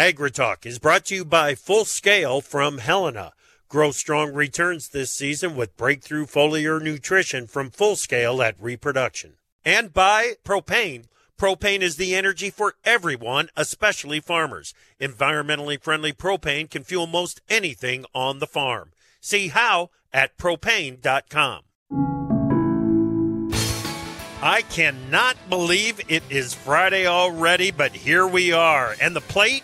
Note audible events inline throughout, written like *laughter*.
AgriTalk is brought to you by Full Scale from Helena. Grow strong returns this season with breakthrough foliar nutrition from Full Scale at Reproduction. And by Propane. Propane is the energy for everyone, especially farmers. Environmentally friendly propane can fuel most anything on the farm. See how at propane.com. I cannot believe it is Friday already, but here we are. And the plate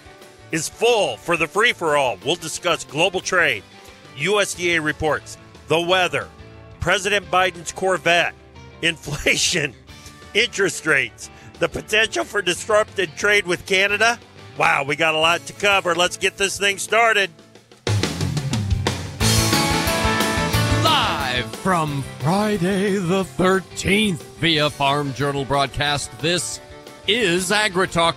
is full for the free for all. We'll discuss global trade, USDA reports, the weather, President Biden's Corvette, *laughs* inflation, interest rates, the potential for disrupted trade with Canada. Wow, we got a lot to cover. Let's get this thing started. Live from Friday the 13th via Farm Journal broadcast, this is AgriTalk.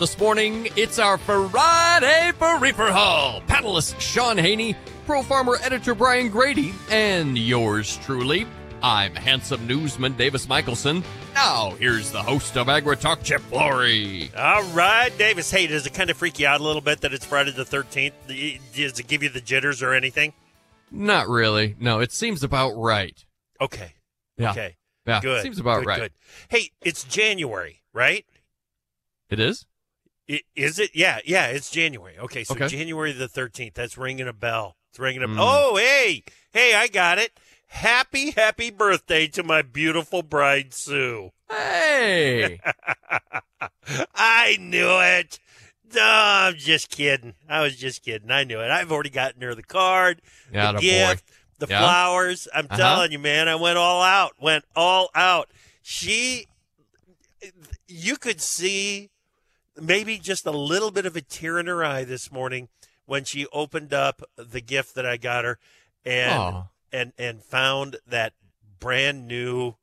This morning, it's our Friday free for all. Panelists Shaun Haney, Pro Farmer editor Brian Grete, and yours truly. I'm handsome newsman Davis Michaelsen. Now, here's the host of AgriTalk, Chip Flory. All right, Davis. Hey, does it kind of freak you out a little bit that it's Friday the 13th? Does it give you the jitters or anything? Not really. No, it seems about right. Okay. Yeah. Okay. Yeah, Good. seems about Good, right. Good. Hey, it's January, right? It is? I- Is it? Yeah, yeah, it's January. Okay, so Okay. January the 13th. That's ringing a bell. It's ringing a Mm. Oh, hey, hey, I got it. Happy, happy birthday to my beautiful bride, Sue. Hey! *laughs* I knew it. No, I'm just kidding. I was just kidding. I knew it. I've already gotten her the card, Atta the boy. gift, the Yeah. flowers. I'm Uh-huh. telling you, man, I went all out. Went all out. She, you could see maybe just a little bit of a tear in her eye this morning when she opened up the gift that I got her and Aw. and and found that brand new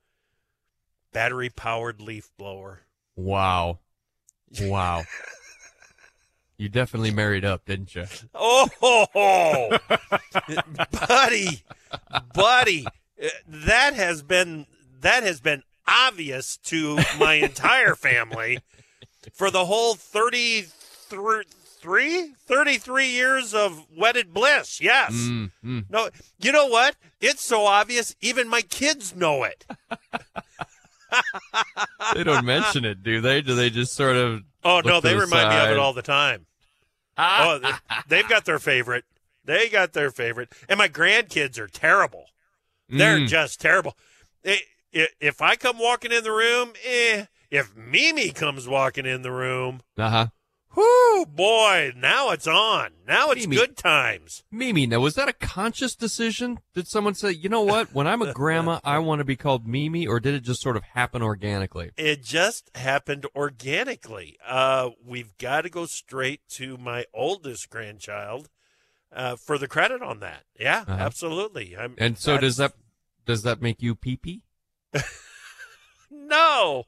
battery powered leaf blower. Wow. Wow. *laughs* you definitely married up, didn't you? Oh, *laughs* buddy, buddy, uh, that has been that has been obvious to my entire family for the whole 33, 33 years of wedded bliss. Yes. Mm, mm. No, you know what? It's so obvious, even my kids know it. *laughs* They don't mention it, do they? Do they just sort of. Oh no, they the remind me of it all the time. Oh, they- they've got their favorite. They got their favorite, and my grandkids are terrible. They're Mm. just terrible. If I come walking in the room, eh. If Mimi comes walking in the room, Uh huh. whoo, boy, now it's on. Now it's Mimi. good times. Mimi, now was that a conscious decision? Did someone say, you know what? When I'm a grandma, *laughs* I want to be called Mimi, or did it just sort of happen organically? It just happened organically. Uh, we've got to go straight to my oldest grandchild uh, for the credit on that. Yeah, Uh-huh. absolutely. I'm, And so does that does that make you pee pee? *laughs* No,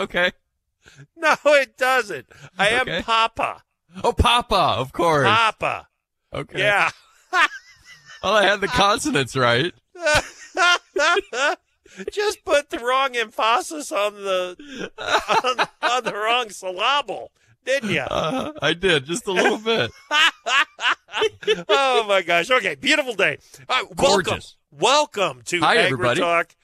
Okay. *laughs* no, it doesn't. I am Papa. Oh, Papa, of course. Papa. Okay. Yeah. *laughs* Well, I had the consonants right. *laughs* Just put the wrong emphasis on the on, on the wrong syllable, didn't you? Uh, I did just a little bit. oh my gosh. Okay, beautiful day. Right, welcome. Welcome to Hi, Agri. Talk.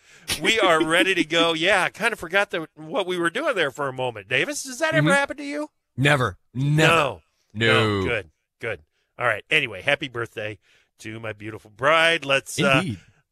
We are ready to go. Yeah, I kind of forgot the, what we were doing there for a moment. Davis, does that ever Mhm. happen to you? Never. Never. No. No. Good. Good. All right. Anyway, happy birthday to my beautiful bride. Let's uh,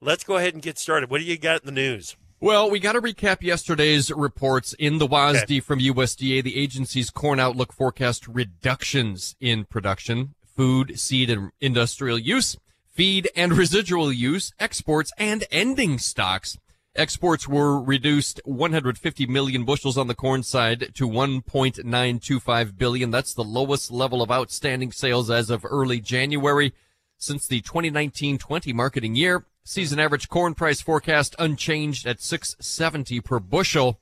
let's go ahead and get started. What do you got in the news? Well, we got to recap yesterday's reports in the WASDE from USDA. The agency's corn outlook forecast reductions in production, food, seed, and industrial use, feed and *laughs* residual use, exports, and ending stocks. Exports were reduced 150 million bushels on the corn side to 1.925 billion. That's the lowest level of outstanding sales as of early January since the 2019-20 marketing year. Season average corn price forecast unchanged at 670 per bushel.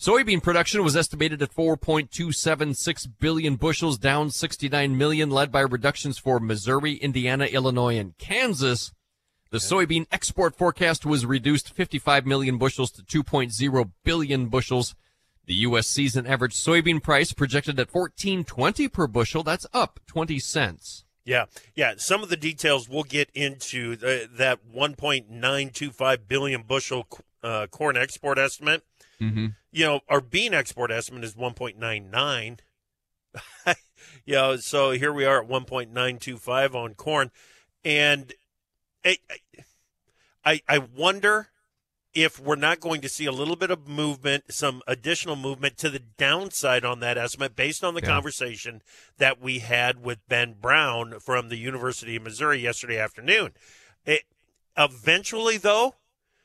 Soybean production was estimated at 4.276 billion bushels, down 69 million, led by reductions for Missouri, Indiana, Illinois, and Kansas. The soybean export forecast was reduced 55 million bushels to 2.0 billion bushels, The U.S. season average soybean price projected at 14.20 per bushel. That's up 20 cents. Yeah, yeah. Some of the details we'll get into the, that 1.925 billion bushel uh, corn export estimate. Mm-hmm. You know, our bean export estimate is 1.99. *laughs* you know, so here we are at 1.925 on corn, and I, I, I wonder if we're not going to see a little bit of movement, some additional movement to the downside on that estimate based on the yeah. conversation that we had with Ben Brown from the University of Missouri yesterday afternoon. It, eventually, though,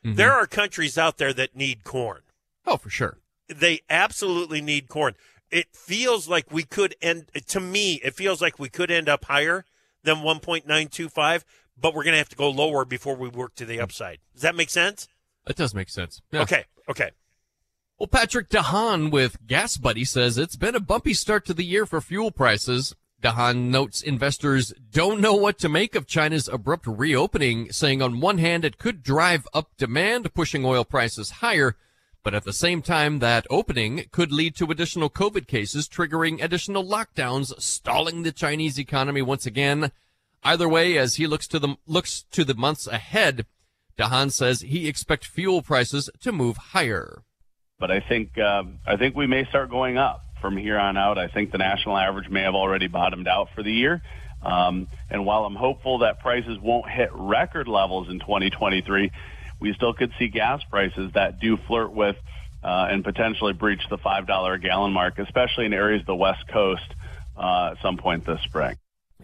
mm-hmm. there are countries out there that need corn. Oh, for sure. They absolutely need corn. It feels like we could end, to me, it feels like we could end up higher than 1.925, but we're going to have to go lower before we work to the mm. upside. Does that make sense? That does make sense. Yeah. Okay. Okay. Well, Patrick DeHaan with Gas Buddy says it's been a bumpy start to the year for fuel prices. DeHaan notes investors don't know what to make of China's abrupt reopening, saying on one hand it could drive up demand, pushing oil prices higher, but at the same time that opening could lead to additional COVID cases, triggering additional lockdowns, stalling the Chinese economy once again. Either way, as he looks to the looks to the months ahead, DeHaan says he expects fuel prices to move higher. But I think uh, I think we may start going up from here on out. I think the national average may have already bottomed out for the year. Um, and while I'm hopeful that prices won't hit record levels in 2023, we still could see gas prices that do flirt with uh, and potentially breach the $5 a gallon mark, especially in areas of the West Coast uh, at some point this spring.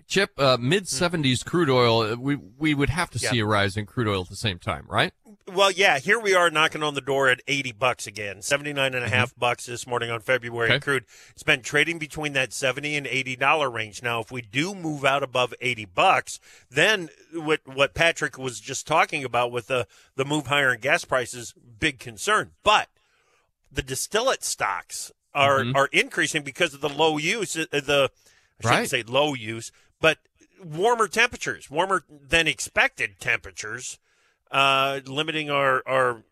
Chip, uh, mid 70s crude oil, uh, we, we would have to see a rise in crude oil at the same time, right? Well, yeah, here we are knocking on the door at 80 bucks again. 79 and a half mm-hmm. bucks this morning on February okay. crude. It's been trading between that 70 and 80 dollar range. Now, if we do move out above 80 bucks, then what what Patrick was just talking about with the the move higher in gas prices, big concern. But the distillate stocks are mm-hmm. are increasing because of the low use uh, the I shouldn't right. say low use, but warmer temperatures, warmer than expected temperatures, uh, limiting our, our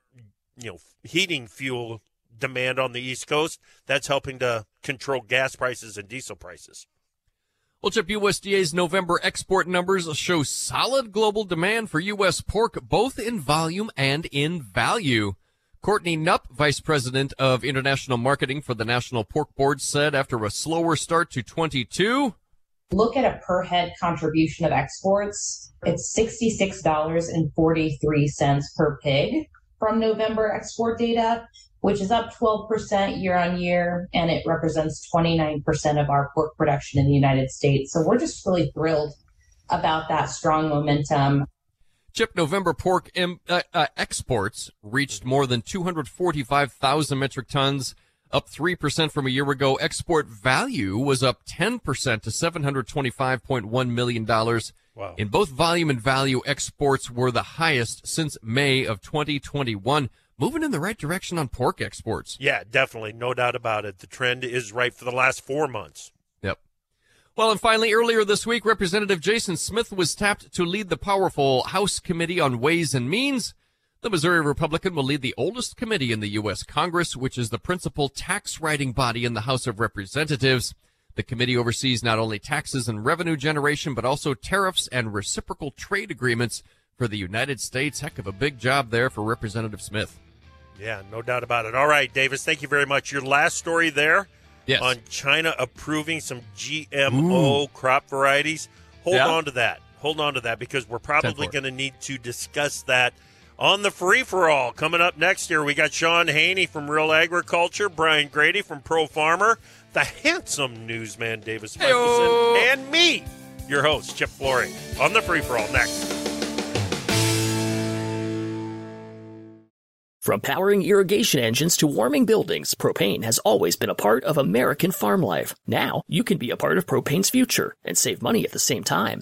you know heating fuel demand on the East Coast. That's helping to control gas prices and diesel prices. Well, Chip, USDA's November export numbers show solid global demand for U.S. pork, both in volume and in value. Courtney Knupp, Vice President of International Marketing for the National Pork Board, said after a slower start to 22, look at a per head contribution of exports, it's $66.43 per pig from November export data, which is up 12% year on year, and it represents 29% of our pork production in the United States. So we're just really thrilled about that strong momentum. Chip November pork uh, uh, exports reached more than 245,000 metric tons up 3% from a year ago. Export value was up 10% to $725.1 million. Wow. In both volume and value, exports were the highest since May of 2021. Moving in the right direction on pork exports. Yeah, definitely. No doubt about it. The trend is right for the last four months. Yep. Well, and finally, earlier this week, Representative Jason Smith was tapped to lead the powerful House Committee on Ways and Means. The Missouri Republican will lead the oldest committee in the U.S. Congress, which is the principal tax writing body in the House of Representatives. The committee oversees not only taxes and revenue generation, but also tariffs and reciprocal trade agreements for the United States. Heck of a big job there for Representative Smith. Yeah, no doubt about it. All right, Davis, thank you very much. Your last story there yes. on China approving some GMO Ooh. crop varieties. Hold yeah. on to that. Hold on to that because we're probably going to need to discuss that on the free for all. Coming up next year, we got Shaun Haney from Real Agriculture, Brian Grete from Pro Farmer, the handsome newsman Davis Michaelsen, and me, your host, Chip Flory, on the free for all next. From powering irrigation engines to warming buildings, propane has always been a part of American farm life. Now, you can be a part of propane's future and save money at the same time.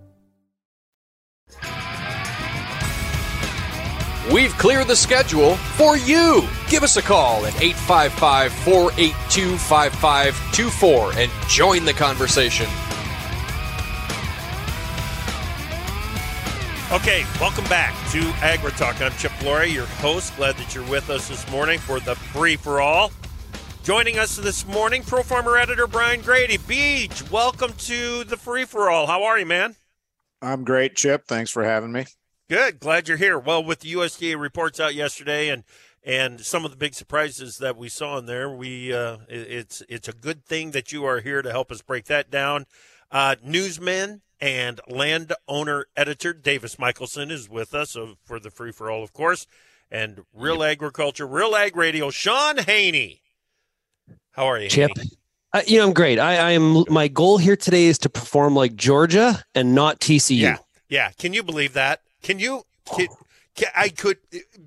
We've cleared the schedule for you. Give us a call at 855 482 5524 and join the conversation. Okay, welcome back to Agri Talk. I'm Chip Flory, your host. Glad that you're with us this morning for the free for all. Joining us this morning, Pro Farmer editor Brian Grete. Beej, welcome to the free for all. How are you, man? I'm great, Chip. Thanks for having me. Good. Glad you're here. Well, with the USDA reports out yesterday and and some of the big surprises that we saw in there, we uh, it's it's a good thing that you are here to help us break that down. Uh, newsman and landowner editor Davis Michaelsen is with us for the free for all, of course, and Real Agriculture, Real Ag Radio. Shaun Haney, how are you, Chip? Uh, you know, I'm great. I, I am. My goal here today is to perform like Georgia and not TCU. Yeah, yeah. Can you believe that? Can you? Can, can, I could.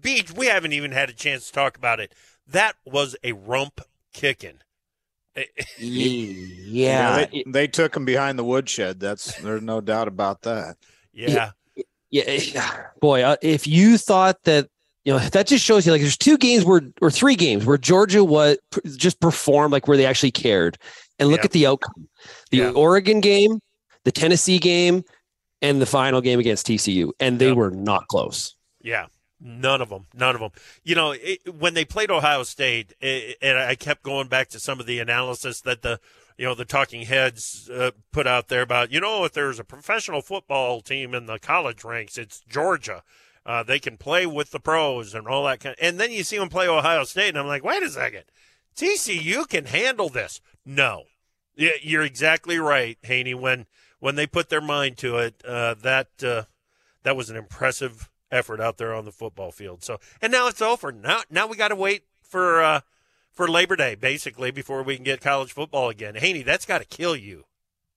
Beej. We haven't even had a chance to talk about it. That was a rump kicking. yeah, *laughs* yeah they, they, took him behind the woodshed. That's there's no doubt about that. Yeah, yeah, yeah. boy. Uh, if you thought that you know that just shows you like there's two games where or three games where Georgia was just performed like where they actually cared, and look at the outcome. The yeah. Oregon game, the Tennessee game, and the final game against TCU, and they yep. were not close. Yeah, none of them, none of them. You know, it, when they played Ohio State, it, and I kept going back to some of the analysis that the you know the talking heads uh, put out there about you know if there's a professional football team in the college ranks, it's Georgia. Uh, they can play with the pros and all that kind. Of, and then you see them play Ohio State, and I'm like, wait a second, TCU can handle this. No, you're exactly right, Haney. When when they put their mind to it, uh, that uh, that was an impressive effort out there on the football field. So, and now it's over. Now, now we got to wait for uh, for Labor Day, basically, before we can get college football again. Haney, that's got to kill you.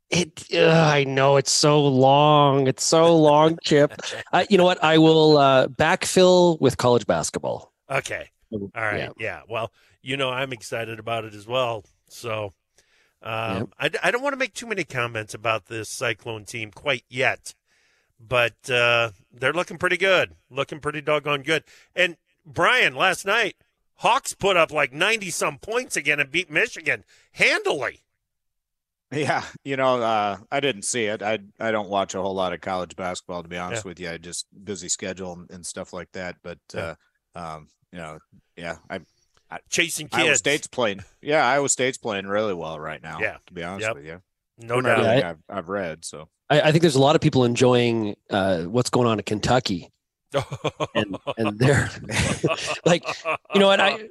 It, uh, I know it's so long. It's so long, Chip. *laughs* Uh, you know what? I will uh, backfill with college basketball. Okay. All right. Yeah. yeah. Well, you know, I'm excited about it as well. So, um, yep. I, I don't want to make too many comments about this Cyclone team quite yet, but uh, they're looking pretty good, looking pretty doggone good. And Brian, last night, Hawks put up like 90 some points again and beat Michigan handily. Yeah, you know, uh, I didn't see it. I I don't watch a whole lot of college basketball to be honest yeah. with you. I just busy schedule and, and stuff like that. But yeah. uh, um, you know, yeah, I chasing kids. Iowa State's playing. Yeah, Iowa State's playing really well right now. Yeah, to be honest yep. with you. No doubt. Yeah, I've, I've, read so. I, I, think there's a lot of people enjoying uh, what's going on in Kentucky, and and they're *laughs* like, you know, and I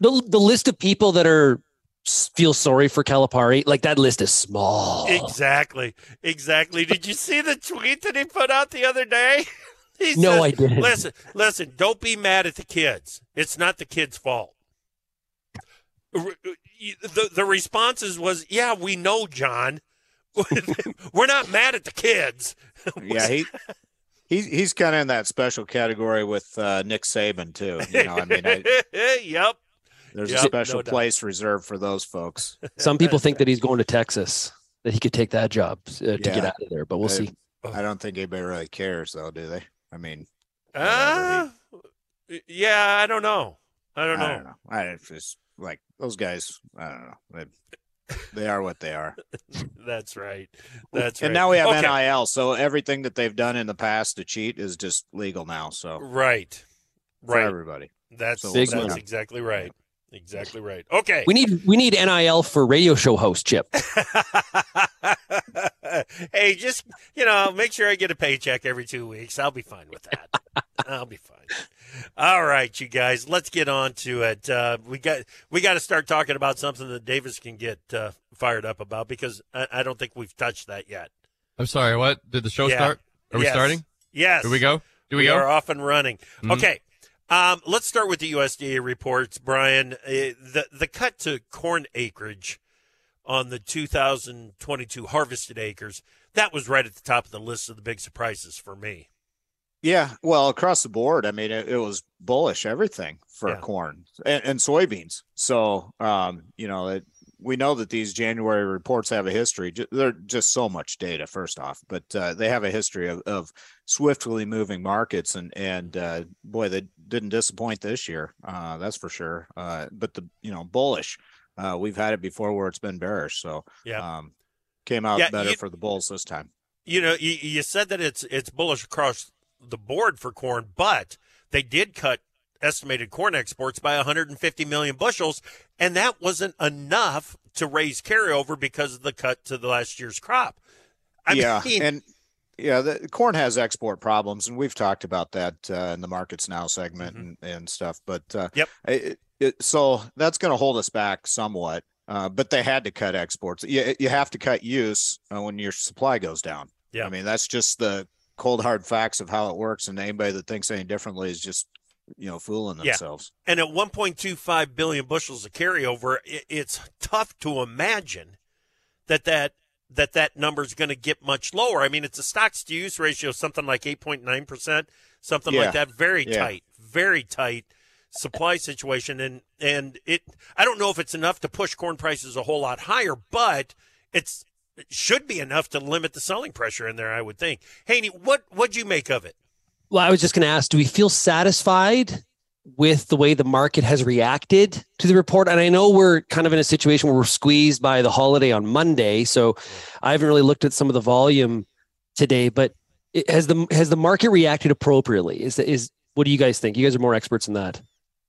the the list of people that are feel sorry for Calipari, like that list is small. Exactly, exactly. Did you see the tweet that he put out the other day? *laughs* He no, says, I didn't. Listen, listen. Don't be mad at the kids. It's not the kids' fault the the responses was, "Yeah, we know, John. *laughs* We're not mad at the kids." *laughs* yeah, he he's he's kind of in that special category with uh, Nick Saban too. You know, I mean, I, *laughs* yep. There's yep, a special no place doubt. reserved for those folks. Some people think that he's going to Texas, that he could take that job uh, to get out of there, but we'll I, see. I don't think anybody really cares, though, do they? I mean, uh, he, yeah, I don't know. I don't know. I don't know. I just like those guys. I don't know. They, they are what they are. *laughs* That's right. That's and now we have okay. NIL, so everything that they've done in the past to cheat is just legal now. So right, right, everybody. That's so that's exactly right. Exactly right. Okay. We need we need NIL for radio show host, Chip. *laughs* hey, just you know, make sure I get a paycheck every two weeks. I'll be fine with that. I'll be fine. All right, you guys, let's get on to it. Uh, we got we got to start talking about something that Davis can get uh, fired up about because I, I, don't think we've touched that yet. I'm sorry. What did the show yeah. start? Are we starting? Yes. Here we go. Do we, go. we go? are off and running. Mhm. Okay. Um, let's start with the USDA reports, Brian. Uh, the the cut to corn acreage on the 2022 harvested acres that was right at the top of the list of the big surprises for me. Yeah, well, across the board, I mean, it, it was bullish everything for Yeah. corn and, and soybeans. So, um, you know, it, we know that these January reports have a history. They're just so much data, first off, but uh, they have a history of, of swiftly moving markets, and and uh, boy, they didn't disappoint this year. Uh, that's for sure. Uh, but the you know bullish, uh, we've had it before where it's been bearish. So, Yeah. um, came out Yeah, better you- for the bulls this time. You know, you, you said that it's it's bullish across the board for corn, but they did cut estimated corn exports by 150 million bushels, and that wasn't enough to raise carryover because of the cut to the last year's crop. I yeah, mean, and yeah, the corn has export problems, and we've talked about that uh, in the markets now segment and, and stuff. But uh, Mm-hmm. Yep. it, it, so that's going to hold us back somewhat. Uh, but they had to cut exports. You, you have to cut use uh, when your supply goes down. Yeah. I mean that's just the cold hard facts of how it works, and anybody that thinks any differently is just you know fooling Yeah. themselves. and at 1.25 billion bushels of carryover, it, it's tough to imagine that that that that number is going to get much lower. I mean, it's a stocks to use ratio, something like 8.9 percent, something Yeah. like that. Very Yeah. tight, very tight supply situation, and and it. I don't know if it's enough to push corn prices a whole lot higher, but it's it should be enough to limit the selling pressure in there. I would think. Haney, what what'd you make of it? Well, I was just going to ask, do we feel satisfied with the way the market has reacted to the report? And I know we're kind of in a situation where we're squeezed by the holiday on Monday, so I haven't really looked at some of the volume today. But it, has the has the market reacted appropriately? Is is what do you guys think? You guys are more experts in that.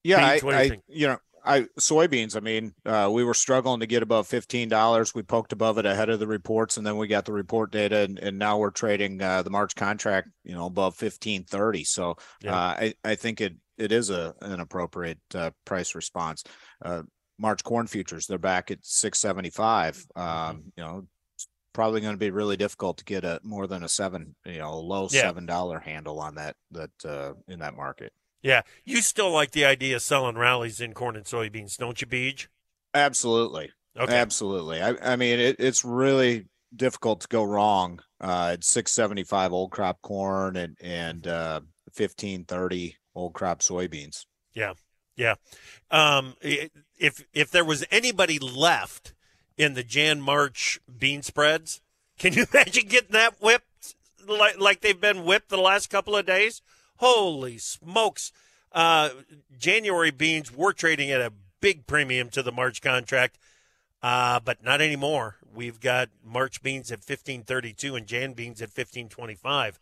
Yeah, I, Beans, what do you I think? you know, I soybeans. I mean, uh, we were struggling to get above fifteen dollars. We poked above it ahead of the reports, and then we got the report data, and, and now we're trading uh, the March contract, you know, above fifteen thirty. So Yeah. uh, I I think it it is a an appropriate uh, price response. Uh, March corn futures, they're back at six seventy five. Mm-hmm. Um, you know. Probably going to be really difficult to get a more than a seven, you know, low Yeah. seven dollar handle on that that uh, in that market. Yeah, you still like the idea of selling rallies in corn and soybeans, don't you, Beej? Absolutely. Okay. Absolutely. I, I mean, it, it's really difficult to go wrong. Uh, it's 675 old crop corn and, and, uh, 1530 old crop soybeans. Yeah. Yeah. Um, if if there was anybody left in the Jan March bean spreads, can you *laughs* imagine getting that whipped like like they've been whipped the last couple of days? Holy smokes! Uh, January beans were trading at a big premium to the March contract, uh, but not anymore. We've got March beans at fifteen thirty two and Jan beans at fifteen twenty five.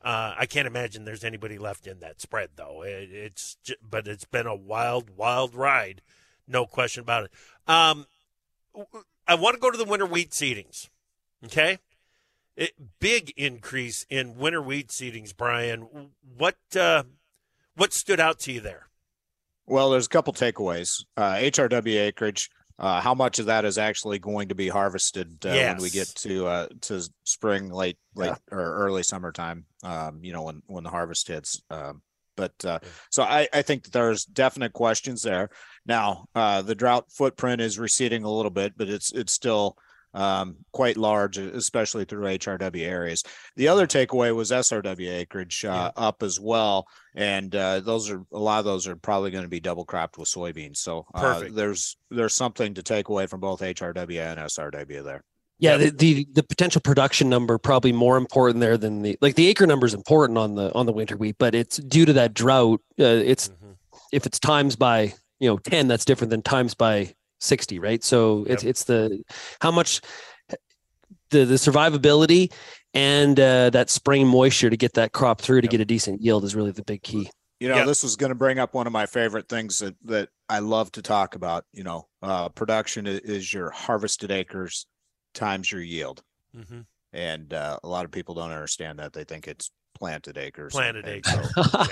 Uh, I can't imagine there's anybody left in that spread, though. It, it's but it's been a wild, wild ride, no question about it. Um, I want to go to the winter wheat seedings. Okay, it, big increase in winter wheat seedings, Brian. What uh, what stood out to you there? Well, there's a couple takeaways. Uh, HRW acreage. Uh, how much of that is actually going to be harvested uh, when we get to uh, to spring, late, late or early summertime? Um, you know, when when the harvest hits. Um, but uh, so I, I think that there's definite questions there. Now, uh, the drought footprint is receding a little bit, but it's it's still um, quite large, especially through HRW areas. The other takeaway was SRW acreage uh, up as well, and uh, those are a lot of those are probably going to be double cropped with soybeans. So uh, there's there's something to take away from both HRW and SRW there. Yeah, the, the the potential production number probably more important there than the like the acre number is important on the on the winter wheat, but it's due to that drought. Uh, it's Mhm. if it's times by you know ten, that's different than times by sixty, right? So it's Yep. it's the how much the the survivability and uh, that spring moisture to get that crop through to Yep. get a decent yield is really the big key. You know, Yeah. this is going to bring up one of my favorite things that that I love to talk about. You know, uh, production is your harvested acres times your yield, Mm-hmm. and uh, a lot of people don't understand that. They think it's planted acres. Planted and- and acres. so,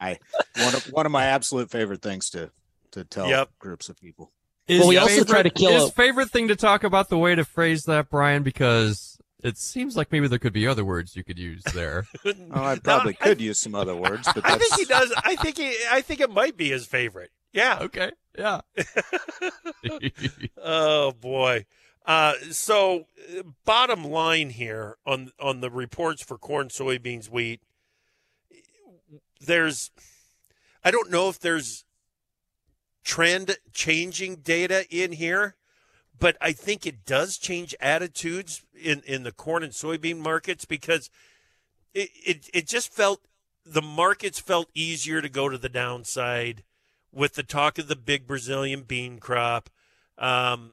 I one of one of my absolute favorite things to to tell Yep. groups of people. Is Well, we also try to kill His a- favorite thing to talk about the way to phrase that, Brian, because It seems like maybe there could be other words you could use there. *laughs* oh, I probably no, could I, use some other words, but I think he does. I think he. I think it might be his favorite. Yeah. *laughs* Okay. Yeah. *laughs* oh boy. Uh, so, bottom line here on on the reports for corn, soybeans, wheat, there's, I don't know if there's trend changing data in here, but I think it does change attitudes in, in the corn and soybean markets because it, it, it just felt the markets felt easier to go to the downside with the talk of the big Brazilian bean crop. Um,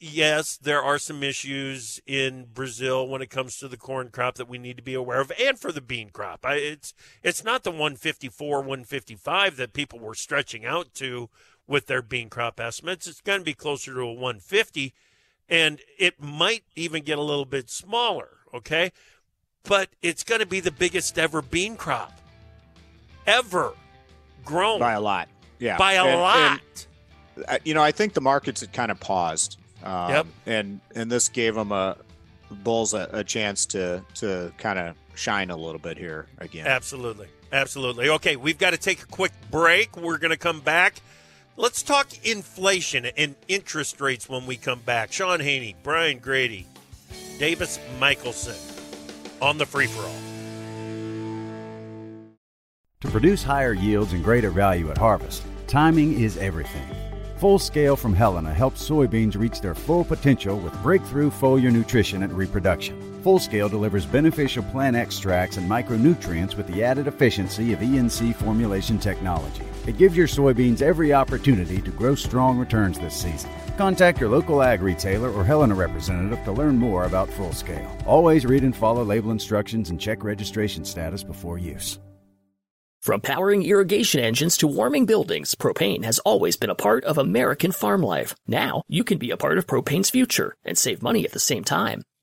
yes, there are some issues in Brazil when it comes to the corn crop that we need to be aware of, and for the bean crop. I, it's it's not the 154, 155 that people were stretching out to with their bean crop estimates. It's going to be closer to a 150, and it might even get a little bit smaller. Okay, but it's going to be the biggest ever bean crop ever grown by a lot. Yeah, by a and, lot. And, uh, you know, I think the markets had kind of paused um, yep. And and this gave them a Bulls a, a chance to to kind of shine a little bit here again. Absolutely, absolutely. Okay, we've got to take a quick break. We're going to come back. Let's talk inflation and interest rates when we come back. Shaun Haney, Brian Grete, Davis Michaelsen on the free for all. To produce higher yields and greater value at harvest, timing is everything. Full Scale from Helena helps soybeans reach their full potential with breakthrough foliar nutrition and reproduction. Full Scale delivers beneficial plant extracts and micronutrients with the added efficiency of ENC formulation technology. It gives your soybeans every opportunity to grow strong returns this season. Contact your local ag retailer or Helena representative to learn more about Full Scale. Always read and follow label instructions and check registration status before use. From powering irrigation engines to warming buildings, propane has always been a part of American farm life. Now, you can be a part of propane's future and save money at the same time.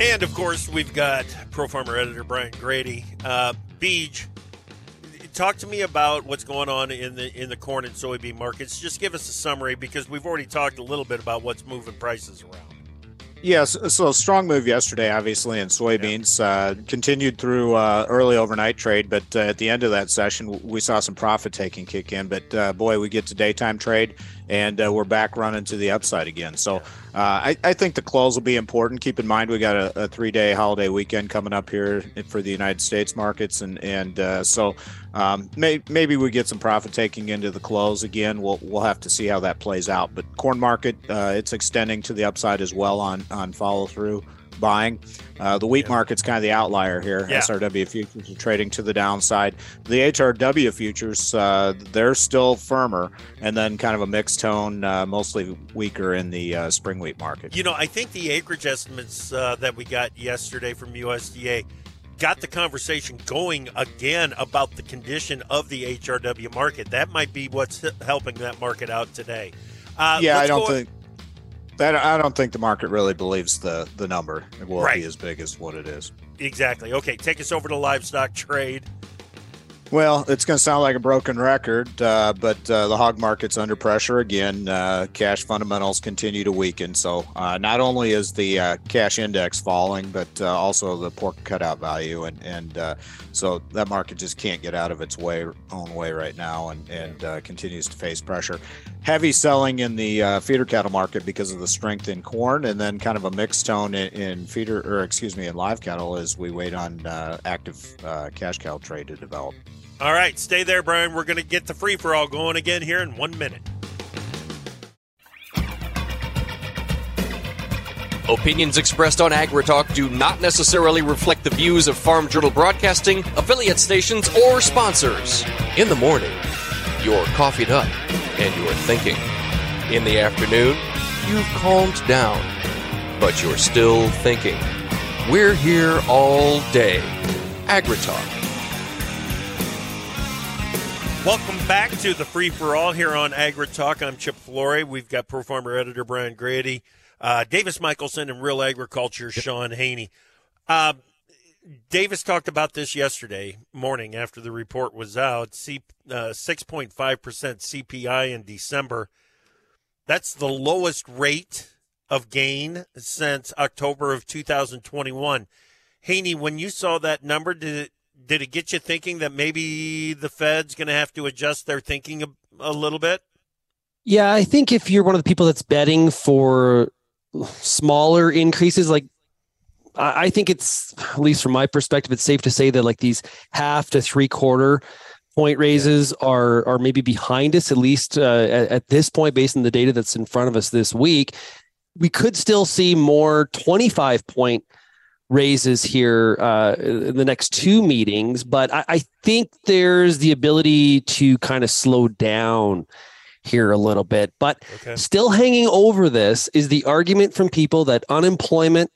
And of course, we've got Pro Farmer editor Brian Grete. Uh, Beej, talk to me about what's going on in the in the corn and soybean markets. Just give us a summary because we've already talked a little bit about what's moving prices around. Yes, so strong move yesterday, obviously, in soybeans. Uh, continued through uh, early overnight trade, but uh, at the end of that session, we saw some profit taking kick in. But uh, boy, we get to daytime trade, and uh, we're back running to the upside again. So uh, I, I, think the close will be important. Keep in mind we got a, a three day holiday weekend coming up here for the United States markets, and and uh, so um, may, maybe we get some profit taking into the close again. We'll we'll have to see how that plays out. But corn market uh, it's extending to the upside as well on on follow through buying. Uh, the wheat yeah. market's kind of the outlier here. Yeah. SRW futures are trading to the downside. The HRW futures, uh, they're still firmer, and then kind of a mixed tone, uh, mostly weaker in the uh, spring wheat market. You know, I think the acreage estimates uh, that we got yesterday from USDA got the conversation going again about the condition of the HRW market. That might be what's helping that market out today. Uh, yeah, I don't think I don't think the market really believes the the number it will right. be as big as what it is. Exactly. Okay, take us over to livestock trade. Well, it's going to sound like a broken record, uh, but uh, the hog market's under pressure again. Uh, cash fundamentals continue to weaken. So, uh, not only is the uh, cash index falling, but uh, also the pork cutout value, and and so that market just can't get out of its way own way right now, and and continues to face pressure. Heavy selling in the uh, feeder cattle market because of the strength in corn, and then kind of a mixed tone in, in feeder, or excuse me, in live cattle as we wait on uh, active uh, cash cow trade to develop. All right, stay there, Brian. We're going to get the free for all going again here in one minute. Opinions expressed on AgriTalk do not necessarily reflect the views of Farm Journal Broadcasting, affiliate stations, or sponsors. In the morning, you're coffeeed up and you're thinking. In the afternoon, you've calmed down, but you're still thinking. We're here all day. AgriTalk Welcome back to the free for all here on Agri Talk. I'm Chip Flory. We've got Pro Farmer editor Brian Grete, uh, Davis Michaelsen, and Real Agriculture Shaun Haney. Uh, Davis talked about this yesterday morning after the report was out. C, uh, 6.5% CPI in December. That's the lowest rate of gain since October of 2021. Haney, when you saw that number, did it did it get you thinking that maybe the Fed's going to have to adjust their thinking a, a, little bit? Yeah, I think if you're one of the people that's betting for smaller increases, like I think it's at least from my perspective, it's safe to say that like these half to three quarter point raises are are maybe behind us at least uh, at, at this point based on the data that's in front of us this week. We could still see more 25 point raises here uh, in the next two meetings, but I, I think there's the ability to kind of slow down here a little bit. But okay. still hanging over this is the argument from people that unemployment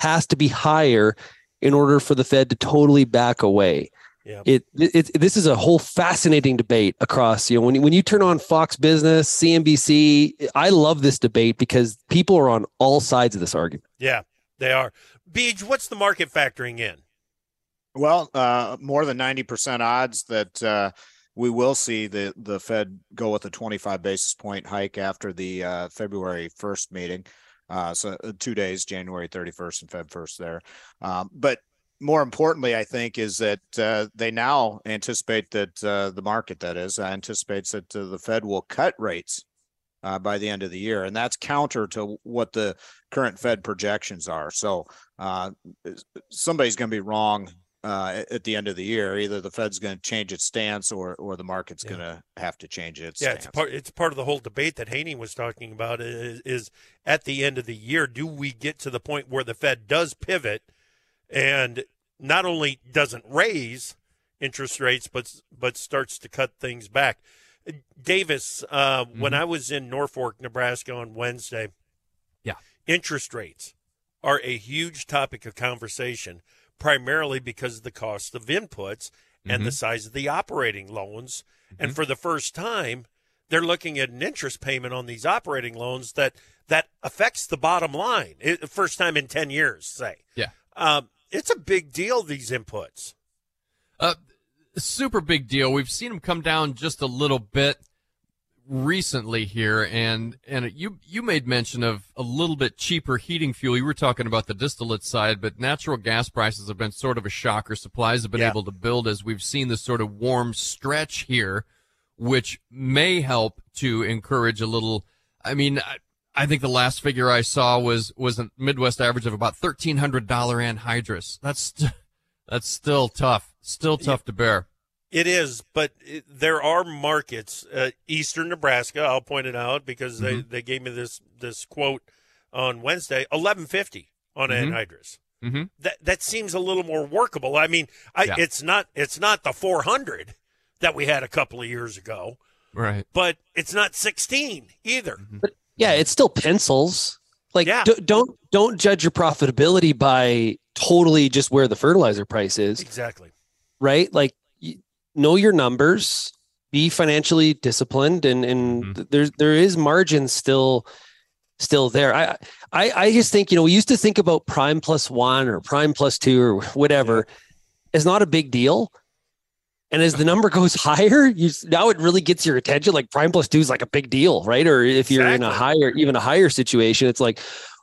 has to be higher in order for the Fed to totally back away. Yeah. It, it, it this is a whole fascinating debate across you know when when you turn on Fox Business, CNBC, I love this debate because people are on all sides of this argument. Yeah, they are. Beej, what's the market factoring in? Well, uh, more than 90% odds that uh, we will see the, the Fed go with a 25 basis point hike after the uh, February 1st meeting. Uh, so uh, two days, January 31st and Feb 1st there. Um, but more importantly, I think, is that uh, they now anticipate that the market, that is, anticipates that the Fed will cut rates uh, by the end of the year. And that's counter to what the current Fed projections are. So uh, somebody's going to be wrong uh, at the end of the year. Either the Fed's going to change its stance or or the market's yeah. going to have to change its yeah, stance. it's part it's part of the whole debate that Haney was talking about is, is at the end of the year, do we get to the point where the Fed does pivot and not only doesn't raise interest rates but but starts to cut things back. Davis, uh, mm-hmm. when I was in Norfolk, Nebraska on Wednesday, yeah, interest rates are a huge topic of conversation, primarily because of the cost of inputs and mm-hmm. the size of the operating loans. Mm-hmm. And for the first time, they're looking at an interest payment on these operating loans that that affects the bottom line. It, first time in ten years, say. Yeah, um, it's a big deal. These inputs. Uh, super big deal. We've seen them come down just a little bit recently here, and and you you made mention of a little bit cheaper heating fuel. You were talking about the distillate side, but natural gas prices have been sort of a shocker. Supplies have been yeah. able to build as we've seen this sort of warm stretch here, which may help to encourage a little. I mean. I, I think the last figure I saw was was a Midwest average of about thirteen hundred dollar anhydrous. That's that's still tough. Still tough to bear. It is, but it, there are markets, uh, eastern Nebraska. I'll point it out because mm-hmm. they, they gave me this this quote on Wednesday. Eleven fifty on mm-hmm. anhydrous. Mm-hmm. That that seems a little more workable. I mean, I, yeah. it's not it's not the four hundred that we had a couple of years ago, right? But it's not sixteen either. Mm-hmm. But yeah, it's still pencils. Like yeah. d- don't don't judge your profitability by totally just where the fertilizer price is. Exactly. Right? Like know your numbers, be financially disciplined and and mm-hmm. there's there is margin still still there. I, I I just think, you know, we used to think about prime plus one or prime plus two or whatever is not a big deal. And as the number *laughs* goes higher, you now it really gets your attention. Like prime plus two is like a big deal, right? Or if you're exactly. in a higher, even a higher situation, it's like,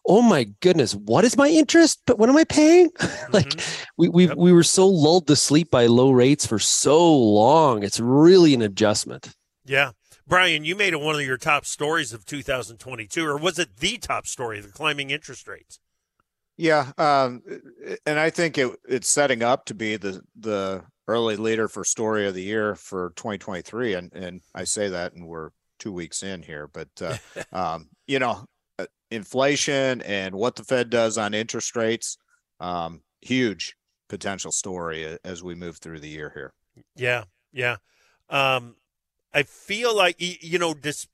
oh my goodness, what is my interest? But what am I paying? *laughs* like mm-hmm. we we yep. we were so lulled to sleep by low rates for so long. It's really an adjustment. Yeah. Brian, you made it one of your top stories of 2022, or was it the top story, the climbing interest rates? Yeah, um, and I think it, it's setting up to be the the early leader for story of the year for 2023, and and I say that, and we're two weeks in here, but uh, *laughs* um, you know, inflation and what the Fed does on interest rates, um, huge potential story as we move through the year here. Yeah, yeah. Um, I feel like you know this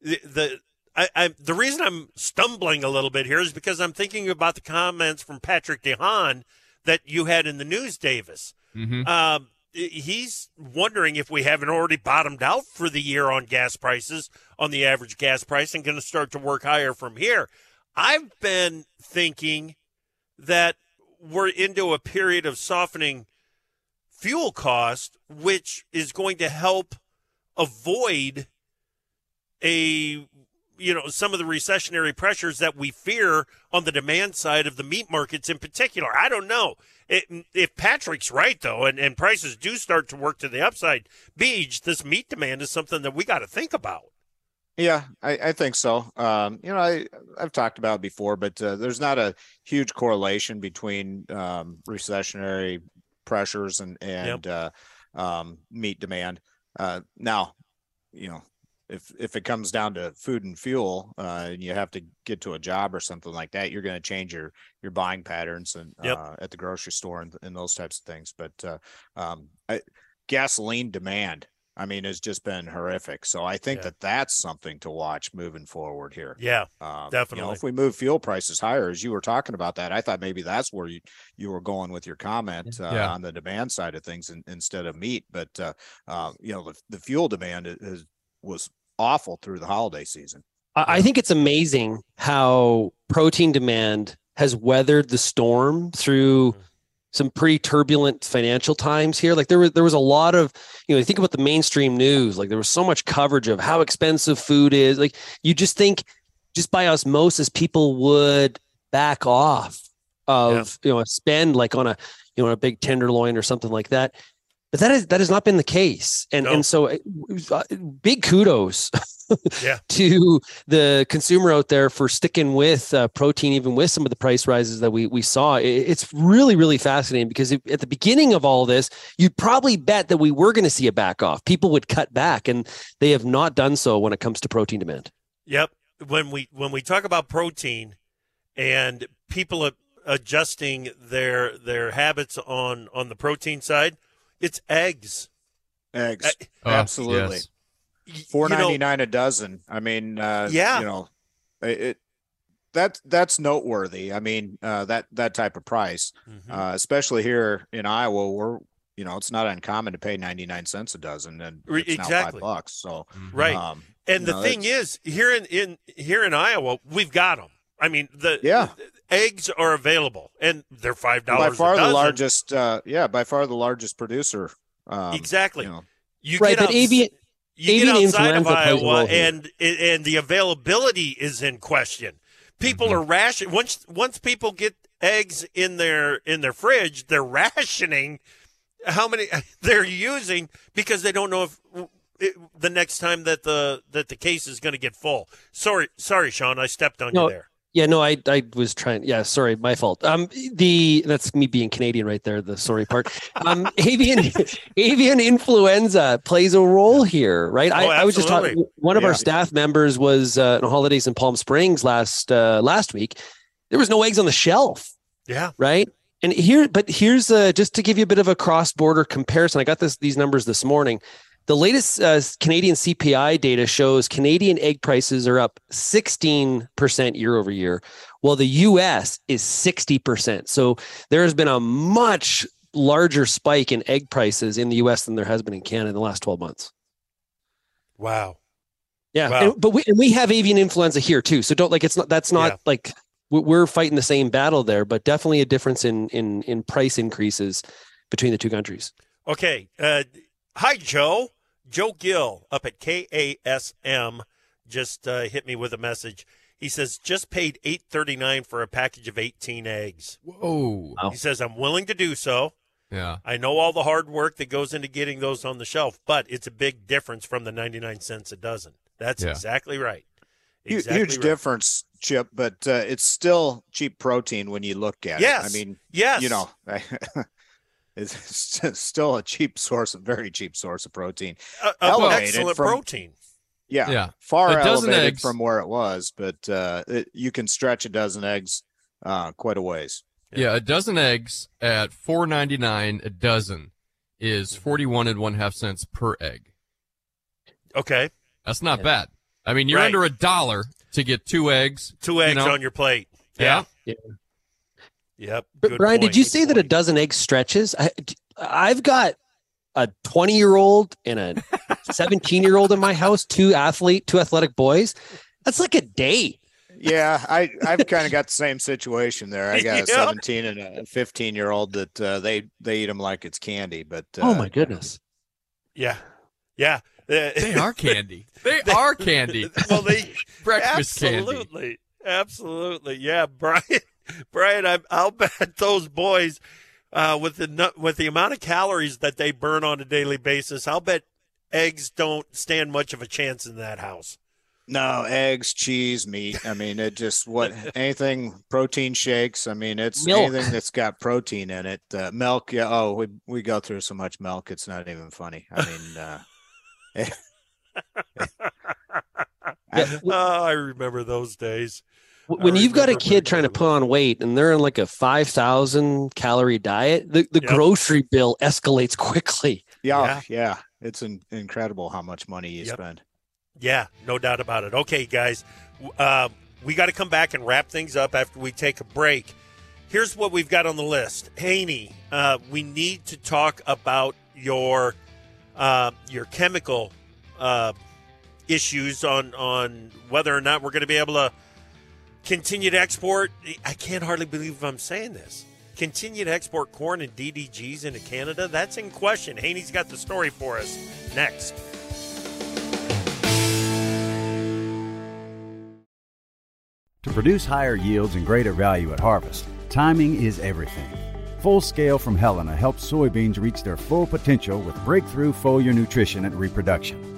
the, the I, I, the reason I'm stumbling a little bit here is because I'm thinking about the comments from Patrick DeHaan that you had in the news, Davis. Mm-hmm. Um, he's wondering if we haven't already bottomed out for the year on gas prices, on the average gas price, and going to start to work higher from here. I've been thinking that we're into a period of softening fuel cost, which is going to help avoid a you know some of the recessionary pressures that we fear on the demand side of the meat markets in particular. I don't know. It, if Patrick's right though, and, and prices do start to work to the upside, Beej, this meat demand is something that we got to think about. Yeah, I, I think so. Um, you know, I I've talked about before, but uh, there's not a huge correlation between um, recessionary pressures and and yep. uh, um, meat demand. Uh, now, you know, if if it comes down to food and fuel uh, and you have to get to a job or something like that you're going to change your your buying patterns and yep. uh, at the grocery store and, and those types of things but uh, um, I, gasoline demand i mean has just been horrific so i think yeah. that that's something to watch moving forward here yeah um, definitely you know, if we move fuel prices higher as you were talking about that i thought maybe that's where you you were going with your comment uh, yeah. on the demand side of things in, instead of meat but uh, uh, you know the, the fuel demand is was awful through the holiday season. I think it's amazing how protein demand has weathered the storm through mm-hmm. some pretty turbulent financial times here. Like there was there was a lot of, you know, think about the mainstream news. Like there was so much coverage of how expensive food is. Like you just think just by osmosis, people would back off of yeah. you know spend like on a you know a big tenderloin or something like that. But that is that has not been the case, and no. and so uh, big kudos yeah. *laughs* to the consumer out there for sticking with uh, protein, even with some of the price rises that we we saw. It's really really fascinating because at the beginning of all this, you'd probably bet that we were going to see a back off. People would cut back, and they have not done so when it comes to protein demand. Yep. When we when we talk about protein, and people adjusting their their habits on on the protein side it's eggs. Eggs. Uh, oh, Absolutely. Yes. Four ninety nine a dozen. I mean, uh, yeah. You know, it, that that's noteworthy. I mean, uh, that that type of price, mm-hmm. uh, especially here in Iowa, where you know it's not uncommon to pay ninety nine cents a dozen, and it's exactly. now five bucks. So mm-hmm. right. Um, and the know, thing is, here in in here in Iowa, we've got them. I mean, the yeah. Eggs are available, and they're five dollars. By far the largest, uh, yeah, by far the largest producer. Um, exactly. You, know. you right, but avian, you avian get outside of Iowa, and and the availability is in question. People mm-hmm. are ration once once people get eggs in their in their fridge, they're rationing how many *laughs* they're using because they don't know if it, the next time that the that the case is going to get full. Sorry, sorry, Shaun, I stepped on no, you there. Yeah, no, I I was trying. Yeah, sorry, my fault. Um, the that's me being Canadian right there. The sorry part. Um, *laughs* avian avian influenza plays a role here, right? Oh, I, I, was just talking. One of yeah. our staff members was uh, on holidays in Palm Springs last uh, last week. There was no eggs on the shelf. Yeah. Right. And here, but here's uh, just to give you a bit of a cross border comparison. I got this these numbers this morning. The latest uh, Canadian CPI data shows Canadian egg prices are up 16% year over year, while the US is 60%. So there has been a much larger spike in egg prices in the US than there has been in Canada in the last 12 months. Wow. Yeah. Wow. And, but we, and we have avian influenza here too. So don't like, it's not, that's not yeah. like we're fighting the same battle there, but definitely a difference in, in, in price increases between the two countries. Okay. Uh, hi, Joe. Joe Gill up at KASM just uh, hit me with a message. He says just paid eight thirty nine for a package of eighteen eggs. Whoa! He says I'm willing to do so. Yeah. I know all the hard work that goes into getting those on the shelf, but it's a big difference from the ninety nine cents a dozen. That's yeah. exactly right. Exactly Huge right. difference, Chip, but uh, it's still cheap protein when you look at yes. it. I mean, yes, you know, *laughs* is *laughs* still a cheap source, a very cheap source of protein. Uh, excellent from, protein. Yeah, yeah, far elevated eggs. from where it was, but uh, it, you can stretch a dozen eggs uh, quite a ways. Yeah. yeah, a dozen eggs at four ninety nine a dozen is forty one and one half cents per egg. Okay, that's not yeah. bad. I mean, you're right. under a dollar to get two eggs. Two eggs you know? on your plate. Yeah. yeah. Yep. But Brian, point. did you say that a dozen eggs stretches? I, I've got a 20 year old and a 17 year old in my house, two athlete, two athletic boys. That's like a day. Yeah, *laughs* I I've kind of got the same situation there. I got a *laughs* 17 and a 15 year old that uh, they they eat them like it's candy. But uh, oh my goodness, yeah, yeah, they are candy. *laughs* They, they are candy. Well, they breakfast absolutely, candy. absolutely, yeah, Brian. Brian, I, I'll *laughs* bet those boys uh, with the with the amount of calories that they burn on a daily basis, I'll bet eggs don't stand much of a chance in that house. No, eggs, cheese, meat. I mean, it just what *laughs* anything protein shakes. I mean, it's milk. anything that's got protein in it. Uh, milk, yeah. Oh, we we go through so much milk, it's not even funny. I mean, uh, *laughs* oh, I remember those days. When you've got a kid trying to put on weight and they're on like a five thousand calorie diet, the, the yep. grocery bill escalates quickly. Yeah, yeah, yeah. It's an, incredible how much money you yep. spend. Yeah, no doubt about it. Okay, guys, uh, we got to come back and wrap things up after we take a break. Here's what we've got on the list. Haney, uh, we need to talk about your uh, your chemical uh, issues on on whether or not we're going to be able to continue to export. I can't hardly believe I'm saying this. Continue to export corn and DDGs into Canada. That's in question. Haney's got the story for us next. To produce higher yields and greater value at harvest, timing is everything. Full Scale from Helena helps soybeans reach their full potential with breakthrough foliar nutrition and reproduction.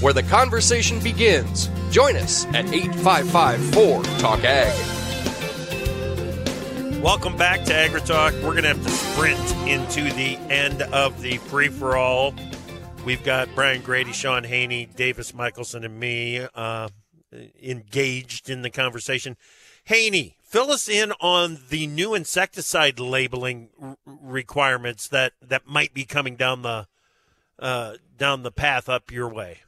where the conversation begins. Join us at 855 Talk Ag. Welcome back to AgriTalk. We're going to have to sprint into the end of the free for all. We've got Brian Grete, Shaun Haney, Davis Michaelsen, and me uh, engaged in the conversation. Haney, fill us in on the new insecticide labeling requirements that, that might be coming down the uh, down the path up your way.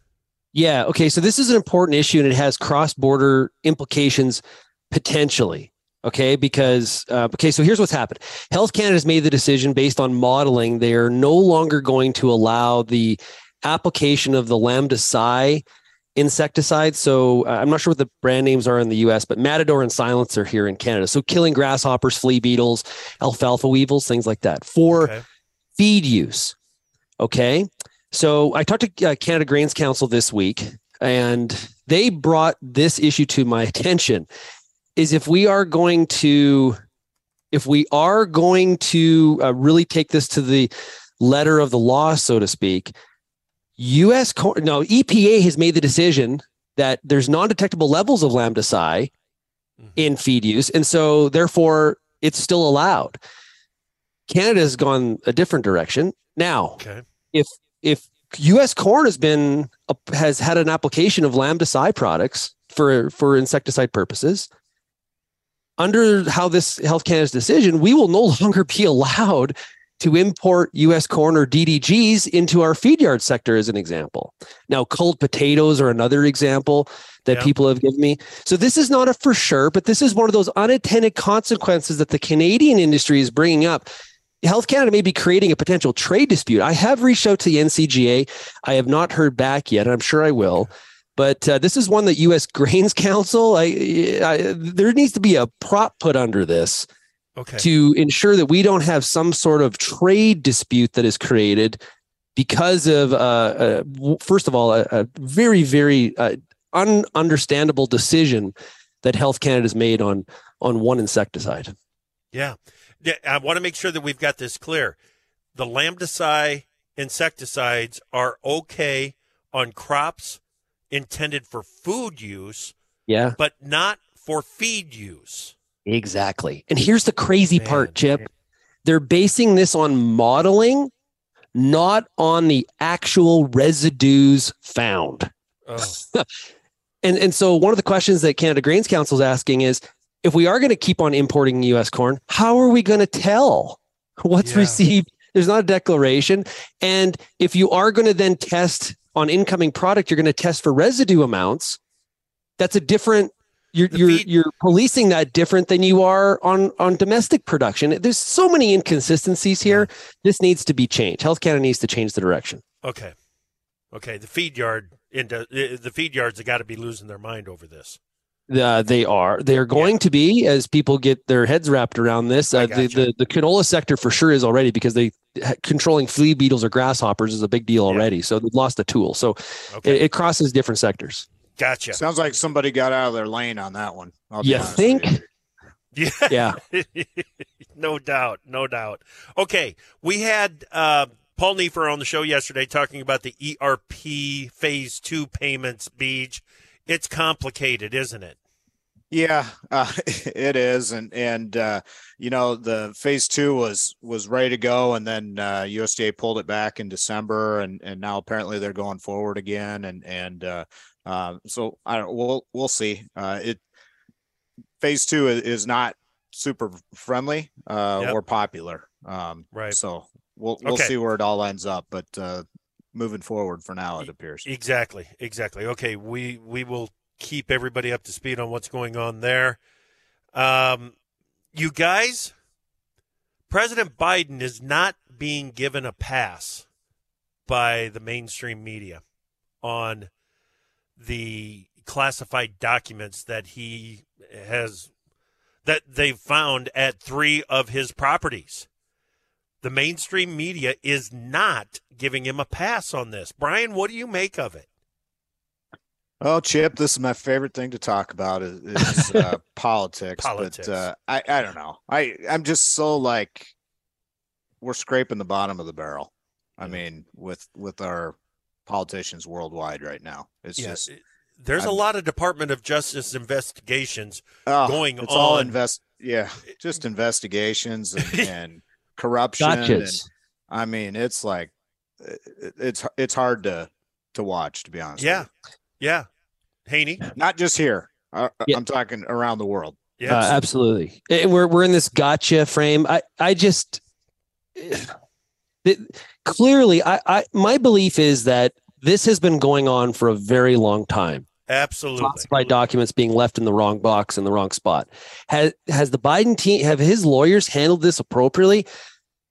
Yeah. Okay. So this is an important issue and it has cross border implications potentially. Okay. Because, uh, okay. So here's what's happened Health Canada has made the decision based on modeling. They are no longer going to allow the application of the Lambda-cy insecticide. So uh, I'm not sure what the brand names are in the US, but Matador and Silencer here in Canada. So killing grasshoppers, flea beetles, alfalfa weevils, things like that for okay. feed use. Okay. So I talked to uh, Canada Grains Council this week, and they brought this issue to my *laughs* attention. Is if we are going to, if we are going to uh, really take this to the letter of the law, so to speak, U.S. no EPA has made the decision that there's non-detectable levels of lambda-cy mm-hmm. in feed use, and so therefore it's still allowed. Canada has gone a different direction. Now, okay. if if U.S. corn has been has had an application of lambda-cy products for for insecticide purposes. Under how this Health Canada's decision, we will no *laughs* longer be allowed to import U.S. corn or DDGs into our feed yard sector, as an example. Now, cold potatoes are another example that yeah. people have given me. So this is not a for sure, but this is one of those unintended consequences that the Canadian industry is bringing up Health Canada may be creating a potential trade dispute. I have reached out to the NCGA. I have not heard back yet. I'm sure I will. But uh, this is one that U.S. *laughs* Grains Council. I, I, there needs to be a prop put under this okay. to ensure that we don't have some sort of trade dispute that is created because of, uh, uh, first of all, a, a very, very uh, ununderstandable decision that Health Canada's made on on one insecticide. Yeah. I want to make sure that we've got this clear. The lambda-cy insecticides are okay on crops intended for food use, yeah, but not for feed use. Exactly. And here's the crazy man, part, Chip. Man. They're basing this on modeling, not on the actual residues found. Oh. *laughs* and and so one of the questions that Canada Grains Council is asking is if we are going to keep on importing US corn, how are we going to tell what's yeah. received? There's not a declaration. And if you are going to then test on incoming product, you're going to test for residue amounts. That's a different you're you're you're policing that different than you are on on domestic production. There's so many inconsistencies here. This needs to be changed. Health Canada needs to change the direction. Okay, okay. The feed yard into the feed yards have got to be losing their mind over this. Uh, they are. They are going yeah. to be as people get their heads wrapped around this. Uh, the, the, the canola sector for sure is already because they controlling flea beetles or grasshoppers is a big deal already. Yeah. So they've lost a tool. So okay. it, it, crosses different sectors. Gotcha. Sounds like somebody got out of their lane on that one. You think? Yeah. Yeah. *laughs* no doubt. No doubt. Okay. We had uh, Paul Neiffer on the show yesterday talking about the ERP phase two payments, Beej. It's complicated, isn't it? Yeah, uh, *laughs* it is, and and uh, you know the phase two was was ready to go, and then uh, USDA pulled it back in December, and and now apparently they're going forward again, and and uh, uh, so I don't. We'll we'll see. Uh, it phase two is, is not super friendly yep. or popular, um, right? So we'll we'll okay. see where it all ends up, but moving forward for now, it appears. Exactly, exactly. Okay, we we will keep everybody up to speed on what's going on there. Um, you guys, President Biden is not being given a pass by the mainstream media on the classified documents that he has that they've found at three of his properties. The mainstream media is not giving him a pass on this. Brian, what do you make of it? Oh, Chip, this is my favorite thing to talk about is, is uh, politics. *laughs* politics. But uh, I, I don't know. I, I'm just so like we're scraping the bottom of the barrel. I mean, with with our politicians worldwide right now, it's yeah, just there's I'm, a lot of Department of Justice investigations oh, going it's on. all invest, yeah, just *laughs* investigations and, *laughs* and corruption. And, I mean, it's like it's it's hard to to watch, to be honest. Yeah, yeah, Haney. Not just here. I, yeah. I'm talking around the world. Yeah, uh, absolutely. And we're we're in this gotcha frame. I I just it, clearly I I my belief is that this has been going on for a very long time. Absolutely. Classified documents being left in the wrong box in the wrong spot. Has has the Biden team have his lawyers handled this appropriately?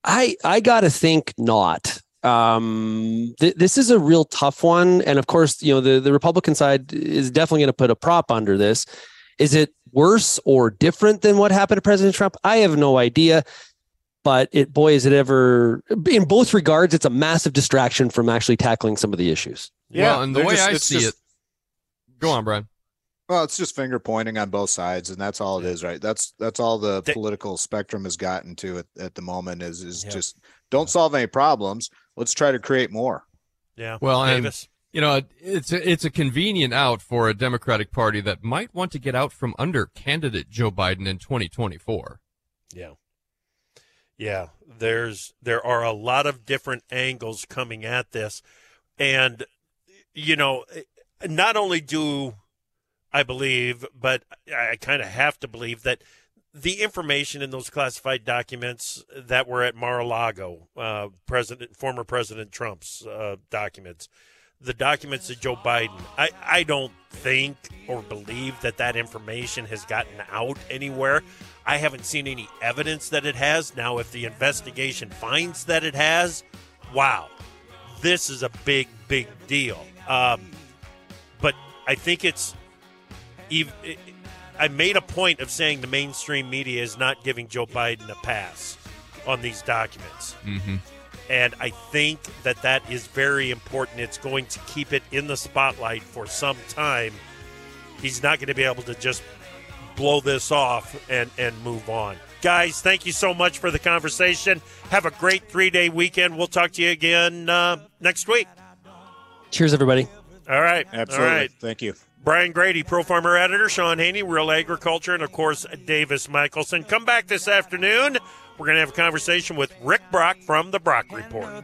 I I got to think not um, th- this is a real tough one. And of course, you know, the, the Republican side is definitely going to put a prop under this. Is it worse or different than what happened to President Trump? I have no idea. But it, boy, is it ever, in both regards, it's a massive distraction from actually tackling some of the issues. Yeah. Well, and the way just, I see just, it, go on, Brian. Well, it's just finger pointing on both sides, and that's all it is, right? That's that's all the political spectrum has gotten to at, at the moment is is yeah. just don't solve any problems. Let's try to create more. Yeah. Well, Davis. And, you know, it's a, it's a convenient out for a Democratic Party that might want to get out from under candidate Joe Biden in 2024. Yeah. Yeah, there's there are a lot of different angles coming at this and you know, eh, not only do I believe, but I kind of have to believe that the information in those classified documents that were at Mar-a-Lago, uh, President, former President Trump's uh, documents, the documents of Joe Biden, I, I don't think or believe that that information has gotten out anywhere. I haven't seen any evidence that it has. Now, if the investigation finds that it has, wow, this is a big, big deal. Um, but I think it's even I made a point of saying the mainstream media is not giving Joe Biden a pass on these documents. Mm-hmm. And I think that that is very important. It's going to keep it in the spotlight for some time. He's not going to be able to just blow this off and, and move on. Guys, thank you so much for the conversation. Have a great three day weekend. We'll talk to you again uh, next week. Cheers, everybody. All right. Absolutely. All right. Thank you. Brian Grete, Pro Farmer Editor, Shaun Haney, Real Agriculture, and of course, Davis Michaelsen. Come back this afternoon. We're going to have a conversation with Rick Brock from the Brock Report.